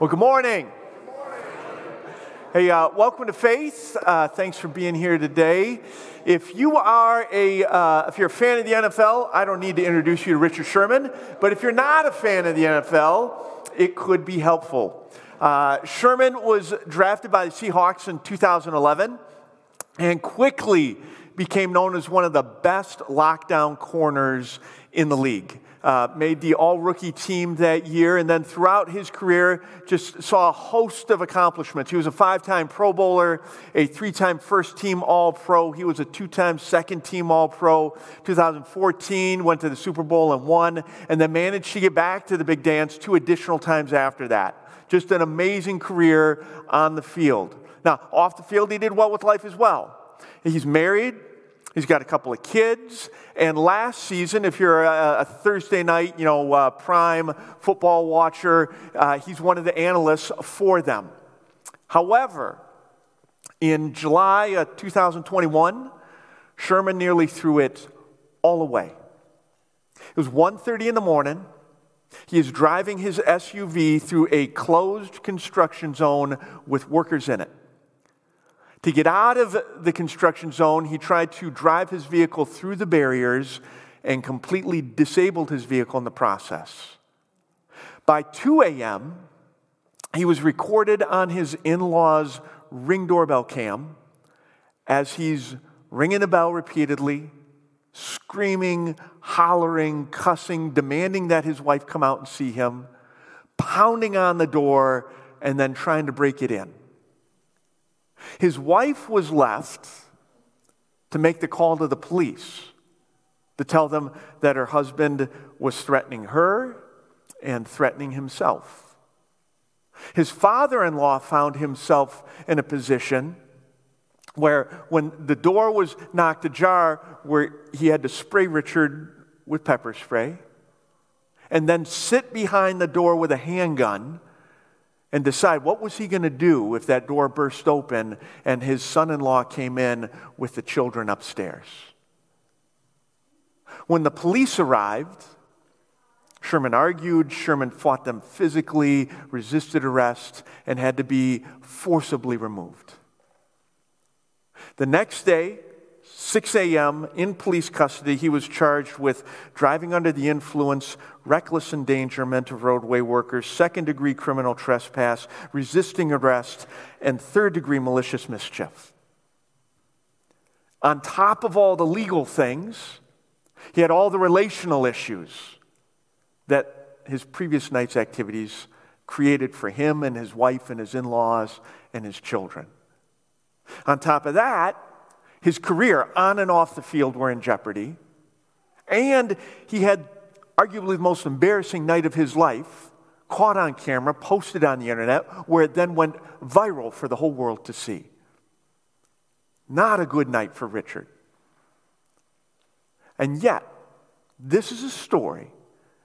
Well, good morning. Hey, uh, welcome to Faith. Uh, thanks for being here today. If you are a, uh, if you're a fan of the NFL, I don't need to introduce you to Richard Sherman. But if you're not a fan of the NFL, it could be helpful. Uh, Sherman was drafted by the Seahawks in 2011 and quickly became known as one of the best lockdown corners in the league uh, made the all rookie team that year, and then throughout his career, just saw a host of accomplishments. He was a five time Pro Bowler, a three time first team All Pro. He was a two time second team All Pro. 2014, went to the Super Bowl and won, and then managed to get back to the big dance two additional times after that. Just an amazing career on the field. Now, off the field, he did well with life as well. He's married, He's got a couple of kids. And last season, if you're a, a Thursday night, you know, uh, prime football watcher, uh, he's one of the analysts for them. However, in July of 2021, Sherman nearly threw it all away. It was 1:30 in the morning. He is driving his SUV through a closed construction zone with workers in it. To get out of the construction zone, he tried to drive his vehicle through the barriers and completely disabled his vehicle in the process. By 2 a.m., he was recorded on his in law's ring doorbell cam as he's ringing the bell repeatedly, screaming, hollering, cussing, demanding that his wife come out and see him, pounding on the door, and then trying to break it in. His wife was left to make the call to the police to tell them that her husband was threatening her and threatening himself. His father in law found himself in a position where, when the door was knocked ajar, where he had to spray Richard with pepper spray and then sit behind the door with a handgun and decide what was he going to do if that door burst open and his son-in-law came in with the children upstairs? When the police arrived sherman argued sherman fought them physically resisted arrest and had to be forcibly removed. The next day 6 a.m., in police custody, he was charged with driving under the influence, reckless endangerment of roadway workers, second degree criminal trespass, resisting arrest, and third degree malicious mischief. On top of all the legal things, he had all the relational issues that his previous night's activities created for him and his wife and his in laws and his children. On top of that, his career on and off the field were in jeopardy. And he had arguably the most embarrassing night of his life, caught on camera, posted on the internet, where it then went viral for the whole world to see. Not a good night for Richard. And yet, this is a story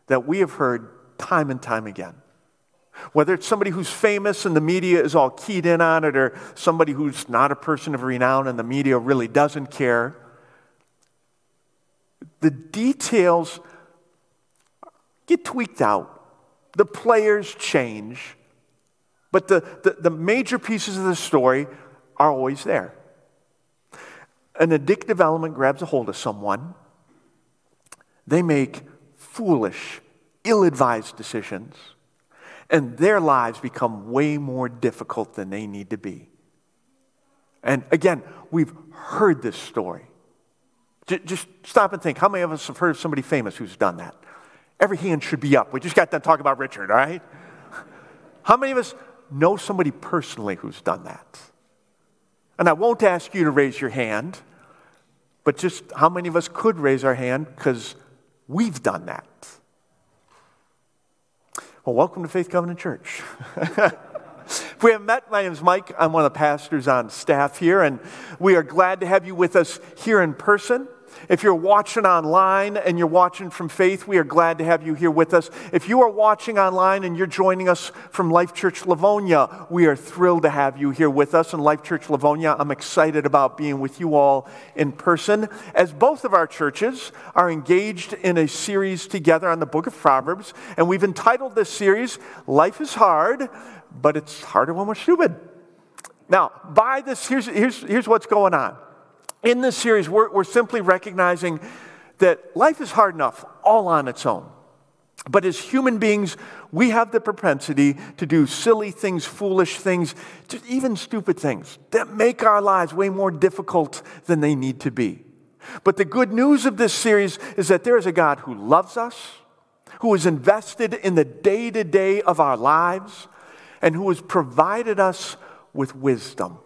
that we have heard time and time again. Whether it's somebody who's famous and the media is all keyed in on it, or somebody who's not a person of renown and the media really doesn't care, the details get tweaked out. The players change, but the, the, the major pieces of the story are always there. An addictive element grabs a hold of someone, they make foolish, ill advised decisions and their lives become way more difficult than they need to be. And again, we've heard this story. Just stop and think how many of us have heard of somebody famous who's done that? Every hand should be up. We just got done talking about Richard, all right? How many of us know somebody personally who's done that? And I won't ask you to raise your hand, but just how many of us could raise our hand because we've done that? Well, welcome to Faith Covenant Church. if we haven't met, my name is Mike. I'm one of the pastors on staff here, and we are glad to have you with us here in person. If you're watching online and you're watching from Faith, we are glad to have you here with us. If you are watching online and you're joining us from Life Church Livonia, we are thrilled to have you here with us in Life Church Livonia. I'm excited about being with you all in person as both of our churches are engaged in a series together on the book of Proverbs. And we've entitled this series, Life is Hard, but it's harder when we're stupid. Now, by this, here's, here's, here's what's going on in this series, we're, we're simply recognizing that life is hard enough all on its own. But as human beings, we have the propensity to do silly things, foolish things, just even stupid things that make our lives way more difficult than they need to be. But the good news of this series is that there is a God who loves us, who is invested in the day to day of our lives, and who has provided us with wisdom.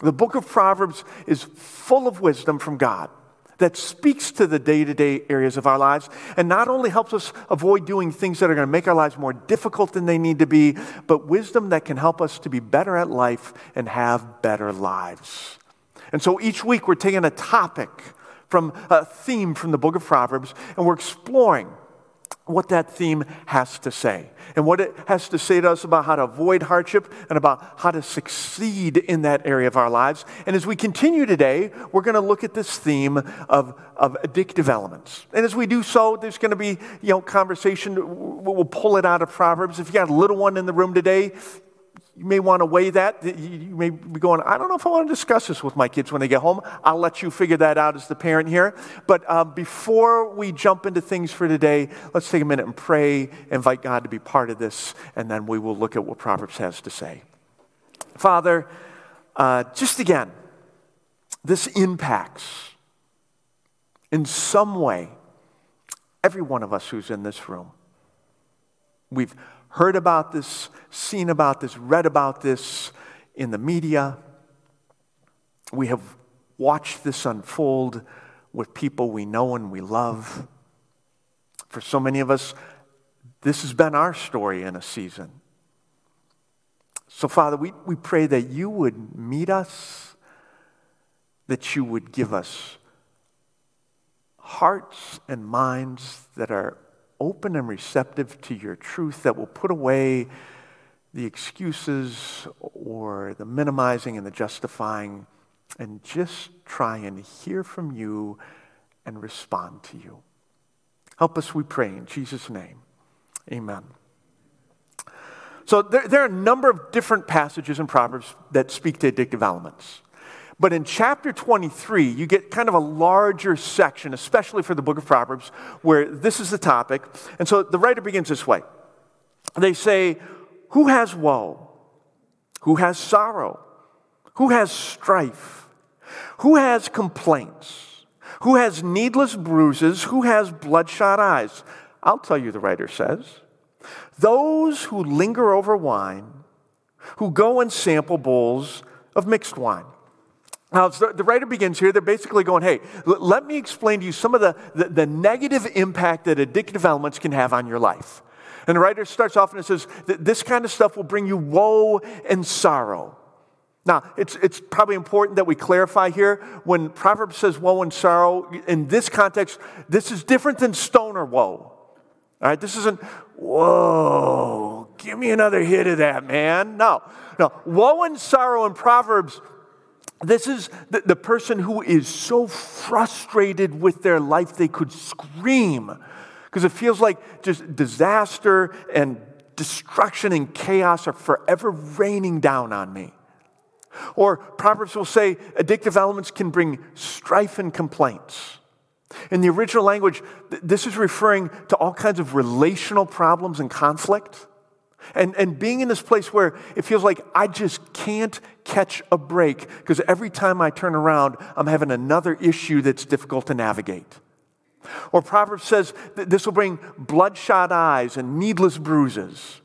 The book of Proverbs is full of wisdom from God that speaks to the day to day areas of our lives and not only helps us avoid doing things that are going to make our lives more difficult than they need to be, but wisdom that can help us to be better at life and have better lives. And so each week we're taking a topic from a theme from the book of Proverbs and we're exploring what that theme has to say and what it has to say to us about how to avoid hardship and about how to succeed in that area of our lives. And as we continue today, we're going to look at this theme of, of addictive elements. And as we do so, there's going to be, you know, conversation. We'll pull it out of Proverbs. If you got a little one in the room today, you may want to weigh that. You may be going, I don't know if I want to discuss this with my kids when they get home. I'll let you figure that out as the parent here. But uh, before we jump into things for today, let's take a minute and pray, invite God to be part of this, and then we will look at what Proverbs has to say. Father, uh, just again, this impacts in some way every one of us who's in this room. We've heard about this, seen about this, read about this in the media. We have watched this unfold with people we know and we love. For so many of us, this has been our story in a season. So, Father, we, we pray that you would meet us, that you would give us hearts and minds that are open and receptive to your truth that will put away the excuses or the minimizing and the justifying and just try and hear from you and respond to you. Help us, we pray, in Jesus' name. Amen. So there, there, are a number of different passages in Proverbs that speak to addictive elements. But in chapter 23, you get kind of a larger section, especially for the book of Proverbs, where this is the topic. And so the writer begins this way They say, Who has woe? Who has sorrow? Who has strife? Who has complaints? Who has needless bruises? Who has bloodshot eyes? I'll tell you, the writer says. Those who linger over wine, who go and sample bowls of mixed wine. Now, the writer begins here. They're basically going, hey, let me explain to you some of the, the, the, negative impact that addictive elements can have on your life. And the writer starts off and says, this kind of stuff will bring you woe and sorrow. Now, it's, it's probably important that we clarify here when Proverbs says woe and sorrow, in this context, this is different than stoner woe. All right, this isn't, whoa, give me another hit of that, man. No, no. Woe and sorrow in Proverbs this is the, the person who is so frustrated with their life they could scream because it feels like just disaster and destruction and chaos are forever raining down on me. Or Proverbs will say addictive elements can bring strife and complaints. In the original language, this is referring to all kinds of relational problems and conflict. And, and being in this place where it feels like I just can't catch a break because every time I turn around, I'm having another issue that's difficult to navigate. Or Proverbs says that this will bring bloodshot eyes and needless bruises.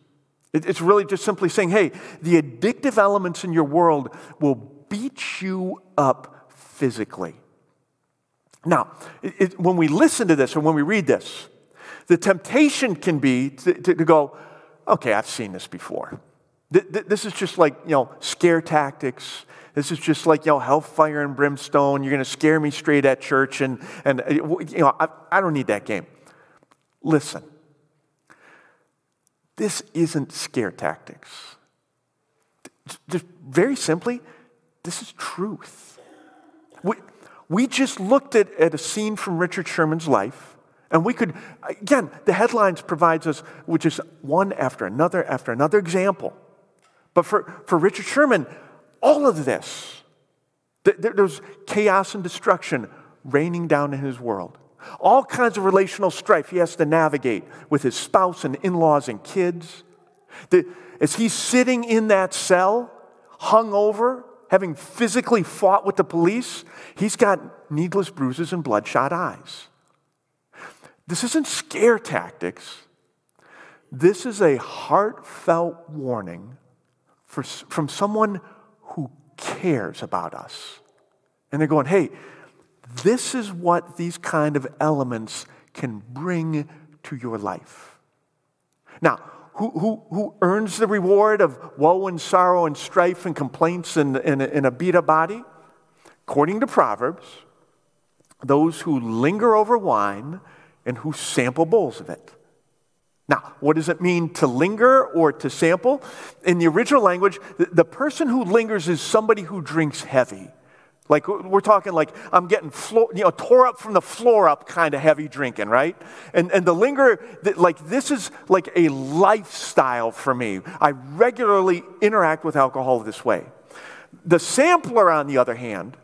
It's really just simply saying, hey, the addictive elements in your world will beat you up physically. Now, it, it, when we listen to this or when we read this, the temptation can be to, to, to go, okay, I've seen this before. This is just like, you know, scare tactics. This is just like, you know, hellfire and brimstone. You're going to scare me straight at church. And, and uh, you know, I, I don't need that game. Listen, this isn't scare tactics. Just very simply, this is truth. We, we just looked at, at a scene from Richard Sherman's life, and we could, again, the headlines provides us with just one after another after another example. But for, for Richard Sherman, all of this, there's chaos and destruction raining down in his world. All kinds of relational strife he has to navigate with his spouse and in laws and kids. As he's sitting in that cell, hung over, having physically fought with the police, he's got needless bruises and bloodshot eyes. This isn't scare tactics. This is a heartfelt warning for, from someone who cares about us. And they're going, hey, this is what these kind of elements can bring to your life. Now, who, who, who earns the reward of woe and sorrow and strife and complaints in, in, in a beat up body? According to Proverbs, those who linger over wine and who sample bowls of it. Now, what does it mean to linger or to sample? In the original language, the person who lingers is somebody who drinks heavy. Like we're talking like I'm getting floor, you know, tore up from the floor up kind of heavy drinking, right? And and the linger, like this is like a lifestyle for me. I regularly interact with alcohol this way. The sampler, on the other hand,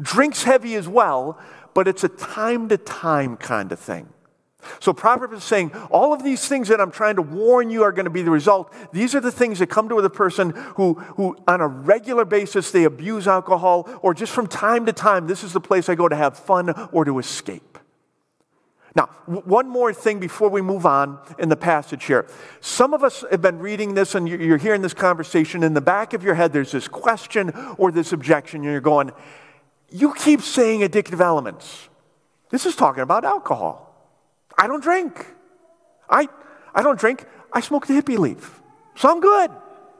drinks heavy as well, but it's a time to time kind of thing. So Proverbs is saying all of these things that I'm trying to warn you are going to be the result. These are the things that come to the person who, who on a regular basis they abuse alcohol, or just from time to time, this is the place I go to have fun or to escape. Now, one more thing before we move on in the passage here. Some of us have been reading this and you're hearing this conversation. In the back of your head, there's this question or this objection, and you're going, You keep saying addictive elements. This is talking about alcohol. I don't drink. I, I don't drink. I smoke the hippie leaf. So I'm good,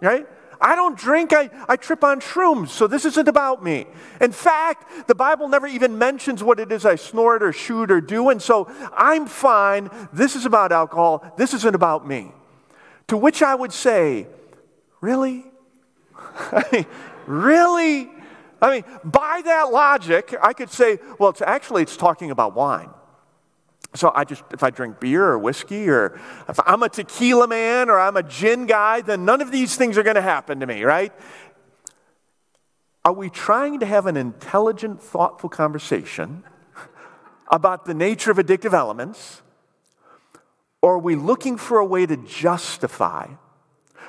right? I don't drink. I, I trip on shrooms. So this isn't about me. In fact, the Bible never even mentions what it is I snort or shoot or do. And so I'm fine. This is about alcohol. This isn't about me. To which I would say, really? Really? I mean, by that logic, I could say, well, it's actually it's talking about wine. So I just, if I drink beer or whiskey, or if I'm a tequila man or I'm a gin guy, then none of these things are going to happen to me, right? Are we trying to have an intelligent, thoughtful conversation about the nature of addictive elements? Or are we looking for a way to justify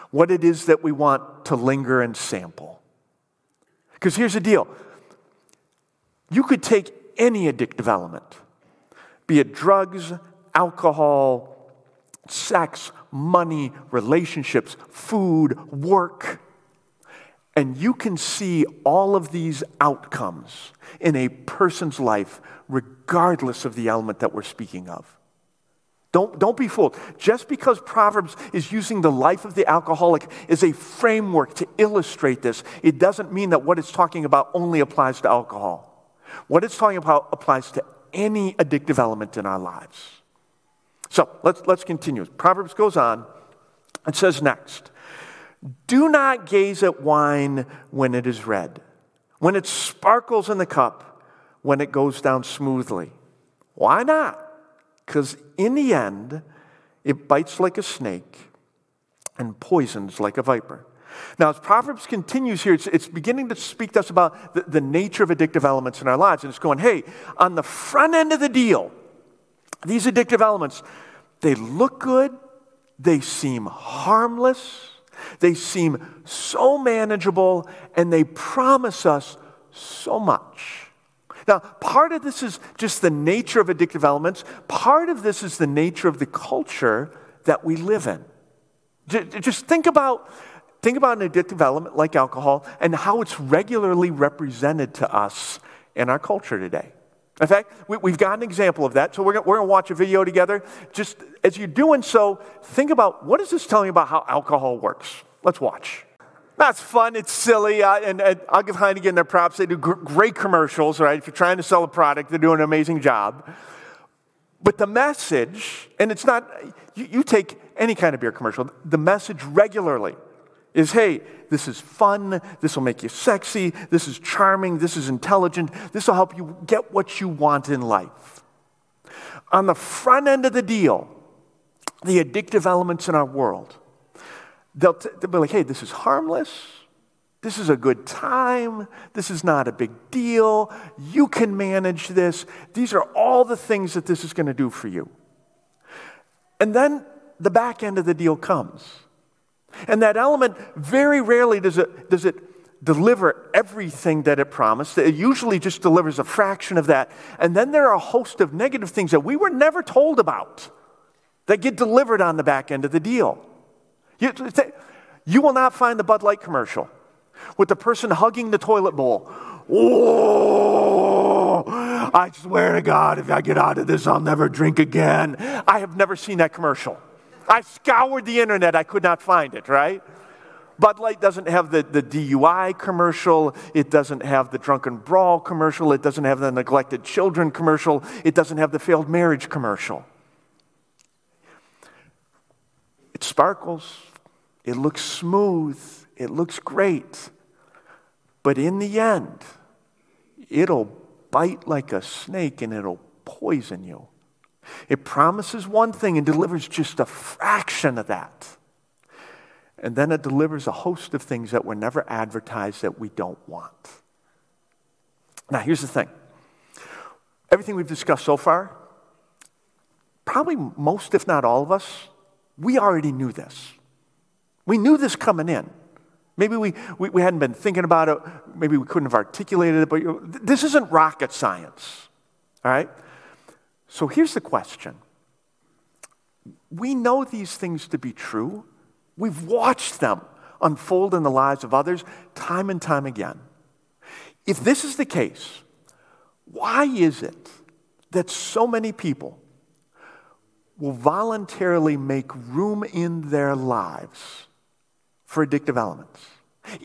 what it is that we want to linger and sample? Because here's the deal you could take any addictive element be it drugs, alcohol, sex, money, relationships, food, work. And you can see all of these outcomes in a person's life, regardless of the element that we're speaking of. Don't, don't be fooled. Just because Proverbs is using the life of the alcoholic as a framework to illustrate this, it doesn't mean that what it's talking about only applies to alcohol. What it's talking about applies to any addictive element in our lives. So let's, let's continue. Proverbs goes on and says next Do not gaze at wine when it is red, when it sparkles in the cup, when it goes down smoothly. Why not? Because in the end, it bites like a snake and poisons like a viper. Now, as Proverbs continues here, it's, it's beginning to speak to us about the, the nature of addictive elements in our lives. And it's going, hey, on the front end of the deal, these addictive elements, they look good, they seem harmless, they seem so manageable, and they promise us so much. Now, part of this is just the nature of addictive elements, part of this is the nature of the culture that we live in. Just think about Think about an addictive element like alcohol and how it's regularly represented to us in our culture today. In fact, we, have got an example of that. So we're going to watch a video together. Just as you're doing so, think about what is this telling you about how alcohol works? Let's watch. That's fun. It's silly. Uh, and, I'll give Heineken their props. They do gr- great commercials, right? If you're trying to sell a product, they're doing an amazing job. But the message, and it's not, you, you take any kind of beer commercial, the message regularly is hey, this is fun, this will make you sexy, this is charming, this is intelligent, this will help you get what you want in life. On the front end of the deal, the addictive elements in our world, they'll, t- they'll be like, hey, this is harmless. This is a good time. This is not a big deal. You can manage this. These are all the things that this is going to do for you. And then the back end of the deal comes. And that element, very rarely does it, does it deliver everything that it promised. It usually just delivers a fraction of that. And then there are a host of negative things that we were never told about that get delivered on the back end of the deal. You, you will not find the Bud Light commercial with the person hugging the toilet bowl. Oh, I swear to God, if I get out of this, I'll never drink again. I have never seen that commercial. I scoured the internet, I could not find it, right? Bud Light doesn't have the, the DUI commercial. It doesn't have the drunken brawl commercial. It doesn't have the neglected children commercial. It doesn't have the failed marriage commercial. It sparkles. It looks smooth. It looks great. But in the end, it'll bite like a snake and it'll poison you. It promises one thing and delivers just a fraction of that. And then it delivers a host of things that were never advertised that we don't want. Now, here's the thing everything we've discussed so far, probably most, if not all of us, we already knew this. We knew this coming in. Maybe we, we, we, hadn't been thinking about it. Maybe we couldn't have articulated it, but this isn't rocket science. All right? So here's the question We know these things to be true, we've watched them unfold in the lives of others time and time again. If this is the case, why is it that so many people will voluntarily make room in their lives for addictive elements?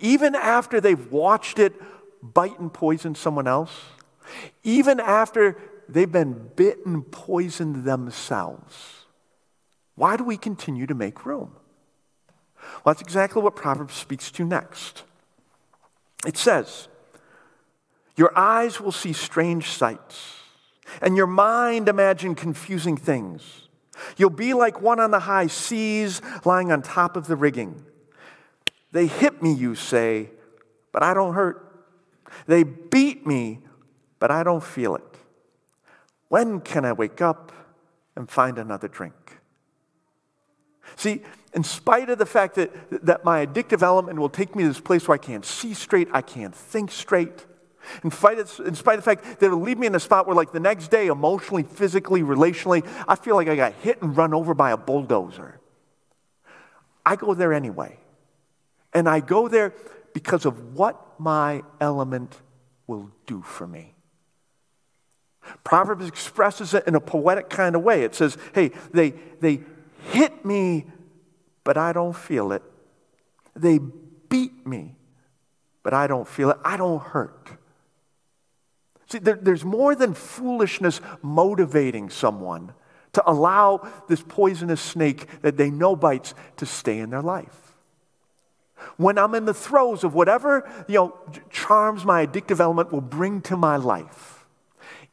Even after they've watched it bite and poison someone else, even after they've been bitten, poisoned themselves. Why do we continue to make room? Well, that's exactly what Proverbs speaks to next. It says, Your eyes will see strange sights, and your mind imagine confusing things. You'll be like one on the high seas lying on top of the rigging. They hit me, you say, but I don't hurt. They beat me, but I don't feel it. When can I wake up and find another drink? See, in spite of the fact that, that my addictive element will take me to this place where I can't see straight, I can't think straight, in spite, of, in spite of the fact that it'll leave me in a spot where, like, the next day, emotionally, physically, relationally, I feel like I got hit and run over by a bulldozer. I go there anyway. And I go there because of what my element will do for me. Proverbs expresses it in a poetic kind of way. It says, hey, they, they hit me, but I don't feel it. They beat me, but I don't feel it. I don't hurt. See, there, there's more than foolishness motivating someone to allow this poisonous snake that they know bites to stay in their life. When I'm in the throes of whatever you know, charms my addictive element will bring to my life,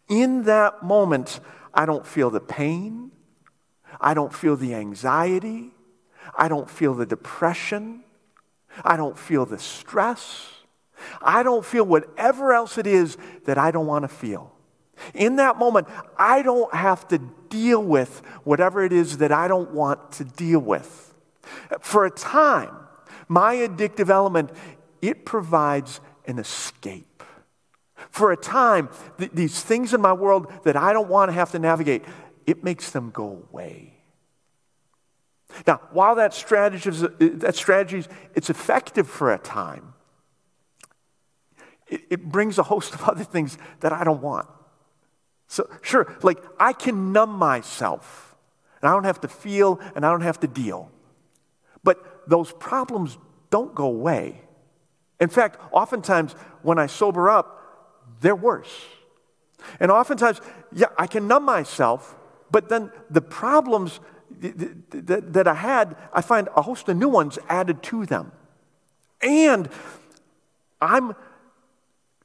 in that moment, I don't feel the pain. I don't feel the anxiety. I don't feel the depression. I don't feel the stress. I don't feel whatever else it is that I don't want to feel. In that moment, I don't have to deal with whatever it is that I don't want to deal with. For a time, my addictive element, it provides an escape. For a time, th- these things in my world that I don't want to have to navigate, it makes them go away. Now, while that strategy, is, that strategy it's effective for a time, it, it brings a host of other things that I don't want. So, sure, like I can numb myself, and I don't have to feel, and I don't have to deal. But those problems don't go away. In fact, oftentimes when I sober up, they're worse. And oftentimes, yeah, I can numb myself, but then the problems that, that I had, I find a host of new ones added to them. And I'm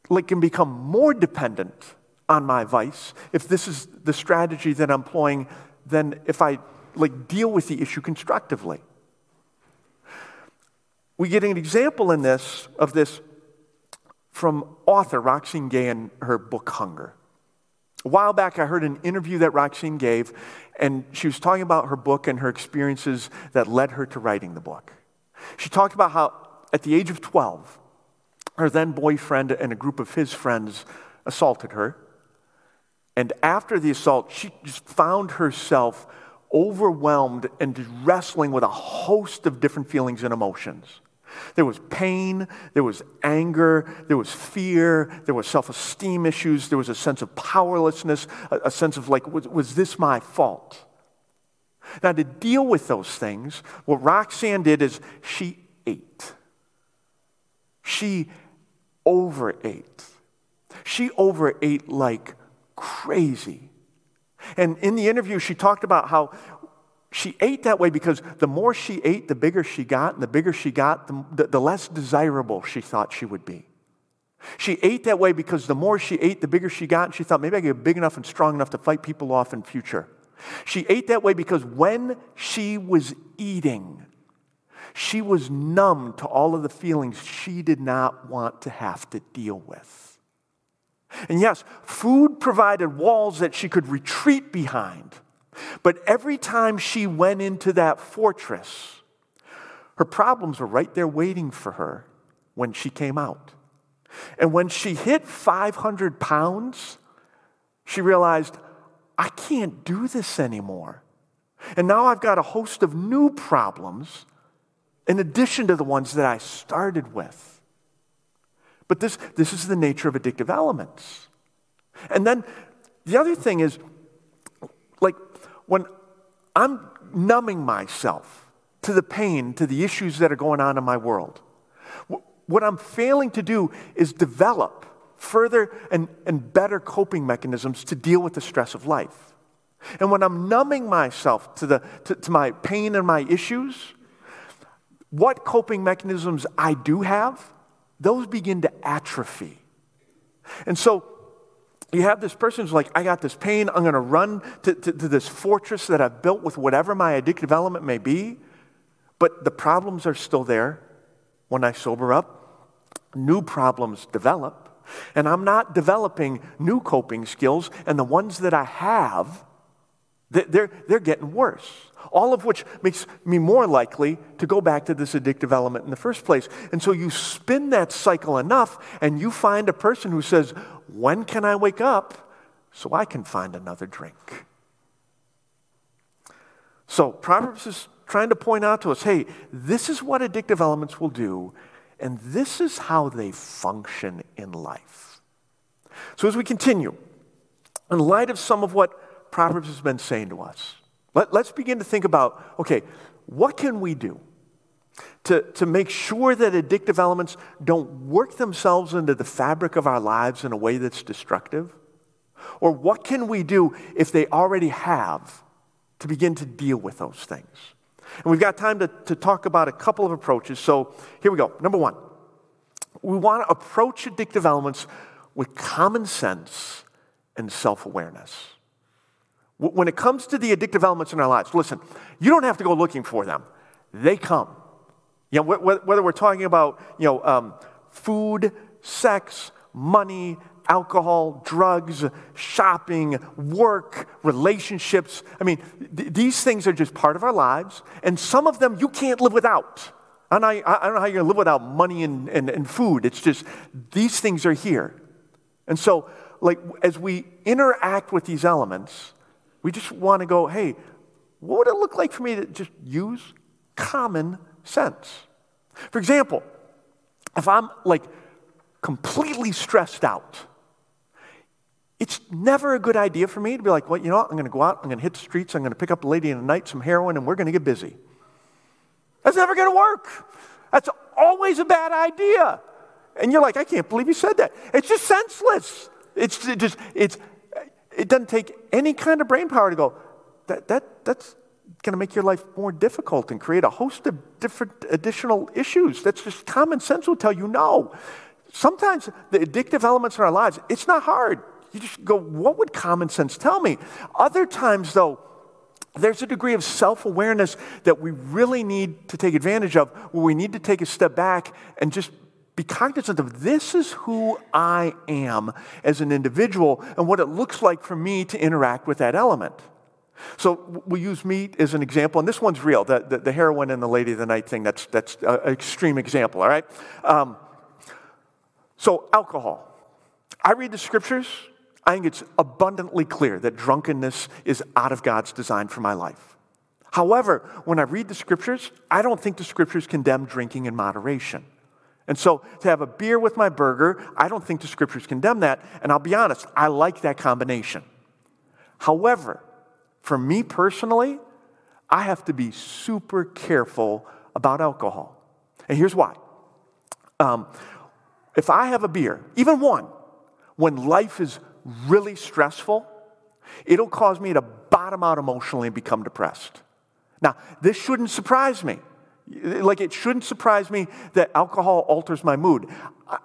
like can become more dependent on my vice if this is the strategy that I'm employing than if I like deal with the issue constructively. We get an example in this of this from author Roxane Gay in her book Hunger. A while back, I heard an interview that Roxane gave, and she was talking about her book and her experiences that led her to writing the book. She talked about how, at the age of 12, her then boyfriend and a group of his friends assaulted her. And after the assault, she just found herself overwhelmed and wrestling with a host of different feelings and emotions. There was pain, there was anger, there was fear, there was self esteem issues, there was a sense of powerlessness, a, a sense of like, was, was this my fault? Now, to deal with those things, what Roxane did is she ate. She overate. She overate like crazy. And in the interview, she talked about how she ate that way because the more she ate, the bigger she got, and the bigger she got, the, the, less desirable she thought she would be. She ate that way because the more she ate, the bigger she got, and she thought maybe I get big enough and strong enough to fight people off in future. She ate that way because when she was eating, she was numb to all of the feelings she did not want to have to deal with. And yes, food provided walls that she could retreat behind. But every time she went into that fortress, her problems were right there waiting for her when she came out. And when she hit 500 pounds, she realized, I can't do this anymore. And now I've got a host of new problems in addition to the ones that I started with. But this, this is the nature of addictive elements. And then the other thing is, when I'm numbing myself to the pain, to the issues that are going on in my world, what I'm failing to do is develop further and, and better coping mechanisms to deal with the stress of life. And when I'm numbing myself to, the, to, to my pain and my issues, what coping mechanisms I do have, those begin to atrophy. And so you have this person who's like, I got this pain. I'm going to run to, to, to, this fortress that I've built with whatever my addictive element may be. But the problems are still there when I sober up. New problems develop. And I'm not developing new coping skills. And the ones that I have, they're, they're getting worse. All of which makes me more likely to go back to this addictive element in the first place. And so you spin that cycle enough, and you find a person who says, when can I wake up so I can find another drink? So, Proverbs is trying to point out to us hey, this is what addictive elements will do, and this is how they function in life. So, as we continue, in light of some of what Proverbs has been saying to us, let, us begin to think about okay, what can we do? To, to make sure that addictive elements don't work themselves into the fabric of our lives in a way that's destructive? Or what can we do if they already have to begin to deal with those things? And we've got time to, to talk about a couple of approaches. So here we go. Number one, we want to approach addictive elements with common sense and self awareness. When it comes to the addictive elements in our lives, listen, you don't have to go looking for them, they come. You know, whether we're talking about you know, um, food, sex, money, alcohol, drugs, shopping, work, relationships. I mean, th- these things are just part of our lives, and some of them you can't live without. I, I don't know how you're going to live without money and, and, and food. It's just these things are here. And so, like, as we interact with these elements, we just want to go, hey, what would it look like for me to just use common sense. For example, if I'm like completely stressed out, it's never a good idea for me to be like, well, you know what? I'm going to go out, I'm going to hit the streets, I'm going to pick up a lady in the night, some heroin, and we're going to get busy. That's never going to work. That's always a bad idea. And you're like, I can't believe you said that. It's just senseless. It's just, it's, it doesn't take any kind of brain power to go, that, that, that's going to make your life more difficult and create a host of different additional issues. That's just common sense will tell you no. Sometimes the addictive elements in our lives, it's not hard. You just go, what would common sense tell me? Other times, though, there's a degree of self awareness that we really need to take advantage of, where we need to take a step back and just be cognizant of this is who I am as an individual and what it looks like for me to interact with that element. So we use meat as an example, and this one's real the, the, the heroin and the lady of the night thing, that's, that's an extreme example, all right? Um, so, alcohol. I read the scriptures, I think it's abundantly clear that drunkenness is out of God's design for my life. However, when I read the scriptures, I don't think the scriptures condemn drinking in moderation. And so to have a beer with my burger, I don't think the scriptures condemn that. And I'll be honest, I like that combination. However, for me personally, I have to be super careful about alcohol. And here's why. Um, if I have a beer, even one, when life is really stressful, it'll cause me to bottom out emotionally and become depressed. Now, this shouldn't surprise me. Like, it shouldn't surprise me that alcohol alters my mood.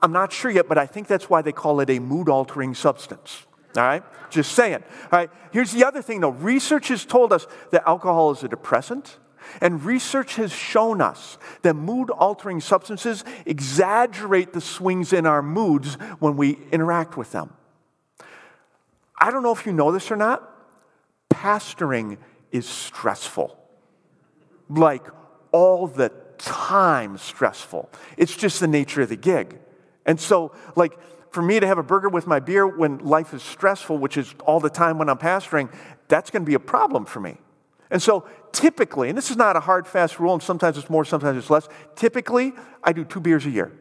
I'm not sure yet, but I think that's why they call it a mood altering substance. All right? Just saying. All right? Here's the other thing, though research has told us that alcohol is a depressant. And research has shown us that mood altering substances exaggerate the swings in our moods when we interact with them. I don't know if you know this or not, pastoring is stressful. Like all the time stressful. It's just the nature of the gig. And so, like, for me to have a burger with my beer when life is stressful, which is all the time when I'm pastoring, that's going to be a problem for me. And so, typically, and this is not a hard, fast rule, and sometimes it's more, sometimes it's less, typically, I do two beers a year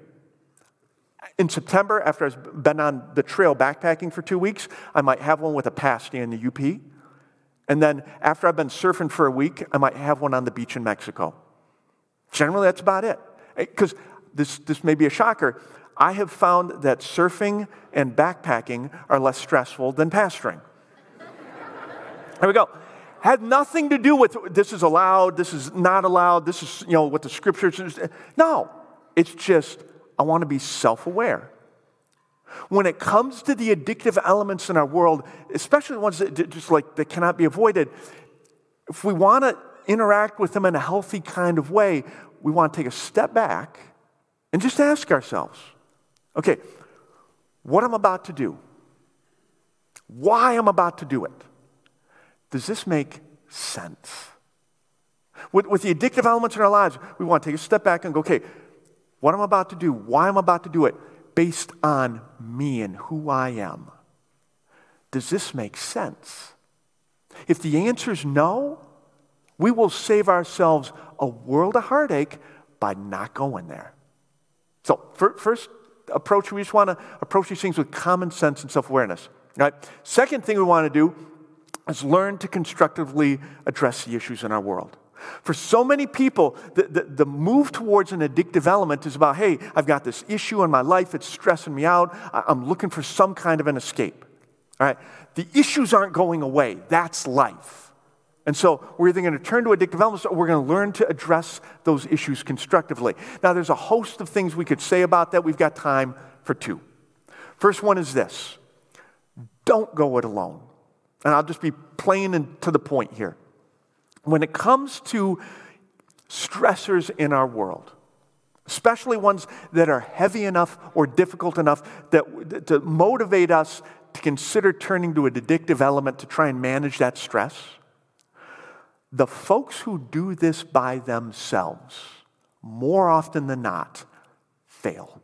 in September, after I've been on the trail backpacking for two weeks, I might have one with a pasty in the UP. And then after I've been surfing for a week, I might have one on the beach in Mexico. Generally, that's about it. Eh, because this, this may be a shocker. I have found that surfing and backpacking are less stressful than pastoring. there we go. Had nothing to do with this is allowed, this is not allowed, this is, you know, what the scriptures. No, it's just I want to be self aware. When it comes to the addictive elements in our world, especially the ones that just like that cannot be avoided, if we want to interact with them in a healthy kind of way, we want to take a step back and just ask ourselves, okay, what I'm about to do, why I'm about to do it, does this make sense? With, with the addictive elements in our lives, we want to take a step back and go, okay, what I'm about to do, why I'm about to do it, based on me and who I am. Does this make sense? If the answer is no, we will save ourselves a world of heartache by not going there. So, first approach, we just want to approach these things with common sense and self awareness. Right? Second thing we want to do is learn to constructively address the issues in our world. For so many people, the, the, the, move towards an addictive element is about, hey, I've got this issue in my life, it's stressing me out, I'm looking for some kind of an escape. All right? The issues aren't going away, that's life. And so we're either going to turn to addictive elements or we're going to learn to address those issues constructively. Now, there's a host of things we could say about that. We've got time for two. First one is this don't go it alone. And I'll just be plain and to the point here when it comes to stressors in our world, especially ones that are heavy enough or difficult enough that, to motivate us to consider turning to an addictive element to try and manage that stress, the folks who do this by themselves, more often than not, fail.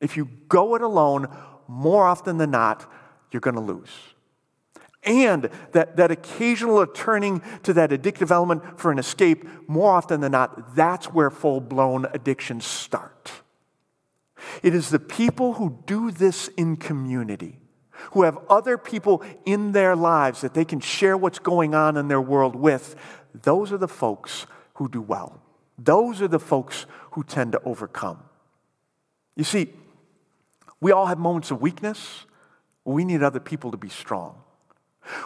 If you go it alone, more often than not, you're going to lose and that, that occasional turning to that addictive element for an escape, more often than not, that's where full blown addictions start. It is the people who do this in community, who have other people in their lives that they can share what's going on in their world with, those are the folks who do well. Those are the folks who tend to overcome. You see, we all have moments of weakness. We need other people to be strong.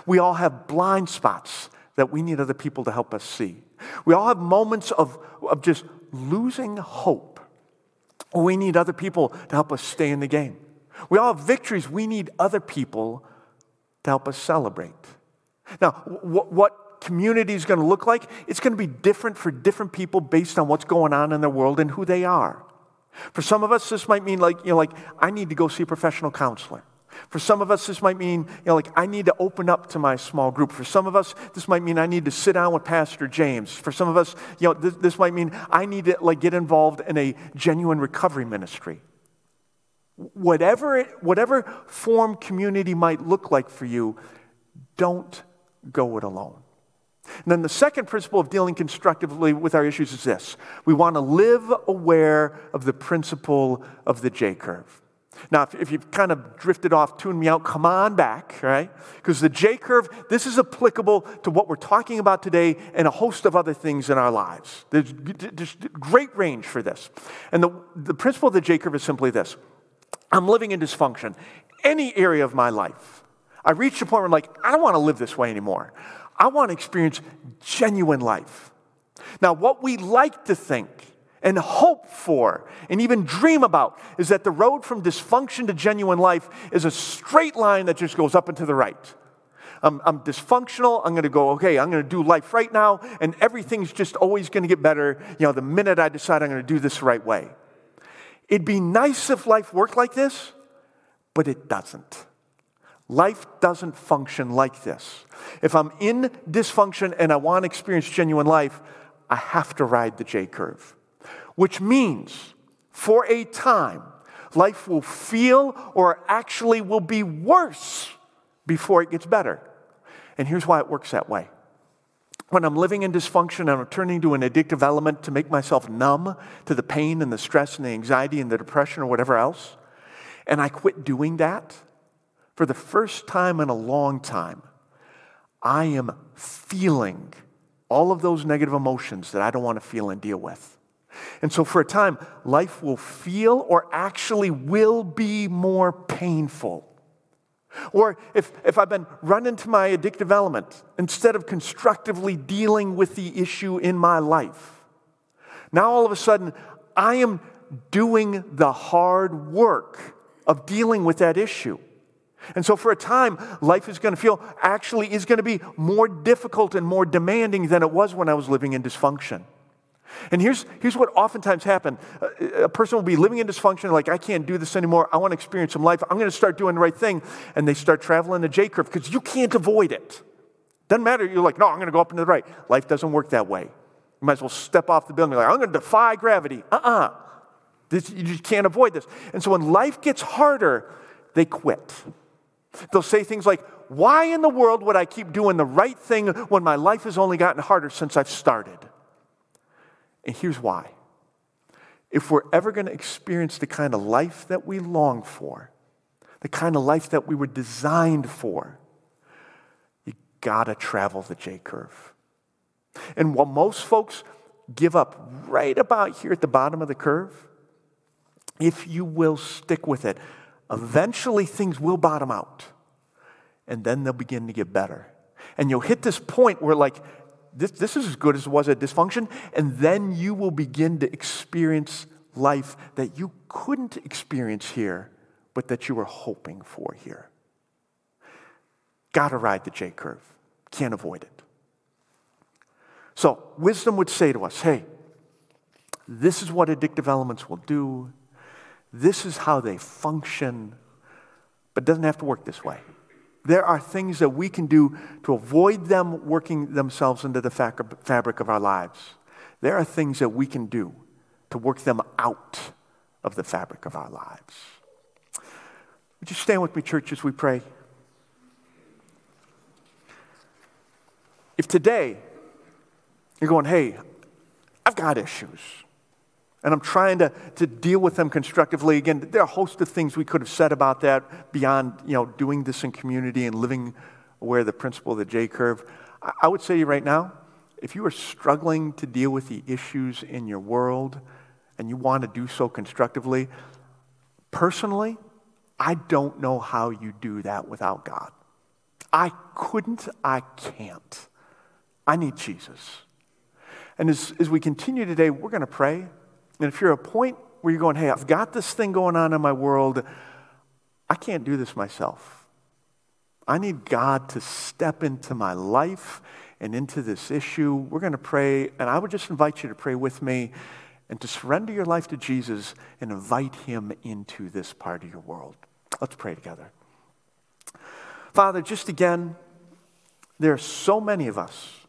We all have blind spots that we need other people to help us see. We all have moments of, of just losing hope. We need other people to help us stay in the game. We all have victories. We need other people to help us celebrate. Now, what, community is going to look like, it's going to be different for different people based on what's going on in their world and who they are. For some of us, this might mean like, you know, like, I need to go see a professional counselor. For some of us, this might mean, you know, like, I need to open up to my small group. For some of us, this might mean I need to sit down with Pastor James. For some of us, you know, this, this might mean I need to, like, get involved in a genuine recovery ministry. Whatever, it, whatever form community might look like for you, don't go it alone. And then the second principle of dealing constructively with our issues is this we want to live aware of the principle of the J curve. Now, if, you've kind of drifted off, tune me out, come on back, right? Because the J curve, this is applicable to what we're talking about today and a host of other things in our lives. There's, there's great range for this. And the, the principle of the J curve is simply this I'm living in dysfunction, any area of my life. I reached a point where I'm like, I don't want to live this way anymore. I want to experience genuine life. Now, what we like to think and hope for and even dream about is that the road from dysfunction to genuine life is a straight line that just goes up and to the right. I'm, I'm dysfunctional. I'm going to go, okay, I'm going to do life right now, and everything's just always going to get better, you know, the minute I decide I'm going to do this the right way. It'd be nice if life worked like this, but it doesn't. Life doesn't function like this. If I'm in dysfunction and I want to experience genuine life, I have to ride the J curve, which means for a time, life will feel or actually will be worse before it gets better. And here's why it works that way. When I'm living in dysfunction and I'm turning to an addictive element to make myself numb to the pain and the stress and the anxiety and the depression or whatever else, and I quit doing that, for the first time in a long time, I am feeling all of those negative emotions that I don't want to feel and deal with. And so, for a time, life will feel or actually will be more painful. Or if, if I've been running to my addictive element instead of constructively dealing with the issue in my life, now all of a sudden I am doing the hard work of dealing with that issue. And so, for a time, life is going to feel actually is going to be more difficult and more demanding than it was when I was living in dysfunction. And here's, here's what oftentimes happens a, a person will be living in dysfunction, like, I can't do this anymore. I want to experience some life. I'm going to start doing the right thing. And they start traveling the J curve because you can't avoid it. Doesn't matter. You're like, no, I'm going to go up and to the right. Life doesn't work that way. You might as well step off the building. Like, I'm going to defy gravity. Uh uh-uh. uh You just can't avoid this. And so when life gets harder, they quit. They'll say things like, Why in the world would I keep doing the right thing when my life has only gotten harder since I've started? And here's why. If we're ever going to experience the kind of life that we long for, the kind of life that we were designed for, you gotta travel the J curve. And while most folks give up right about here at the bottom of the curve, if you will stick with it, eventually things will bottom out and then they'll begin to get better. And you'll hit this point where, like, this, this is as good as it was at dysfunction, and then you will begin to experience life that you couldn't experience here, but that you were hoping for here. Gotta ride the J curve, can't avoid it. So, wisdom would say to us hey, this is what addictive elements will do. This is how they function, but it doesn't have to work this way. There are things that we can do to avoid them working themselves into the fabric of our lives. There are things that we can do to work them out of the fabric of our lives. Would you stand with me, church, as we pray? If today you're going, hey, I've got issues. And I'm trying to, to deal with them constructively. Again, there are a host of things we could have said about that beyond you know, doing this in community and living aware the principle of the J curve. I, I would say right now, if you are struggling to deal with the issues in your world and you want to do so constructively, Personally, I don't know how you do that without God. I couldn't, I can't. I need Jesus. And as, as we continue today, we're going to pray. And if you're at a point where you're going, hey, I've got this thing going on in my world, I can't do this myself. I need God to step into my life and into this issue. We're going to pray, and I would just invite you to pray with me and to surrender your life to Jesus and invite Him into this part of your world. Let's pray together. Father, just again, there are so many of us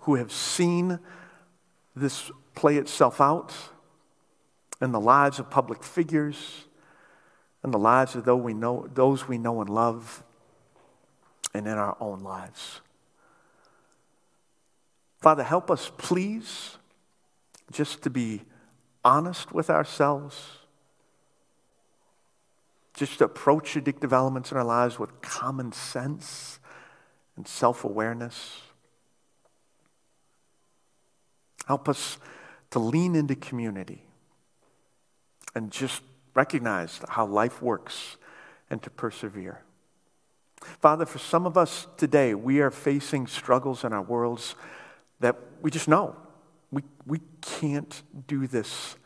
who have seen this play itself out in the lives of public figures, in the lives of those we know, those we know and love, and in our own lives. Father, help us, please, just to be honest with ourselves, just to approach addictive elements in our lives with common sense and self awareness. Help us to lean into community and just recognize how life works and to persevere. Father, for some of us today, we are facing struggles in our worlds that we just know we, we can't do this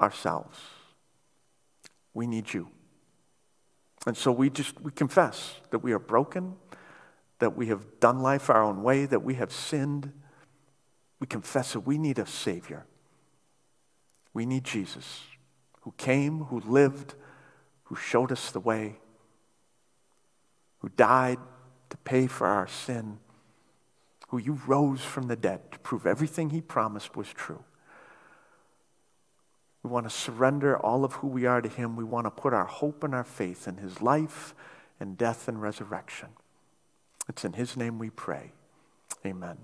ourselves. We need you. And so we just we confess that we are broken, that we have done life our own way, that we have sinned. We confess that we need a Savior. We need Jesus, who came, who lived, who showed us the way, who died to pay for our sin who you rose from the dead to prove everything he promised was true. We want to surrender all of who we are to him. We want to put our hope and our faith in his life and death and resurrection. It's in his name we pray. Amen.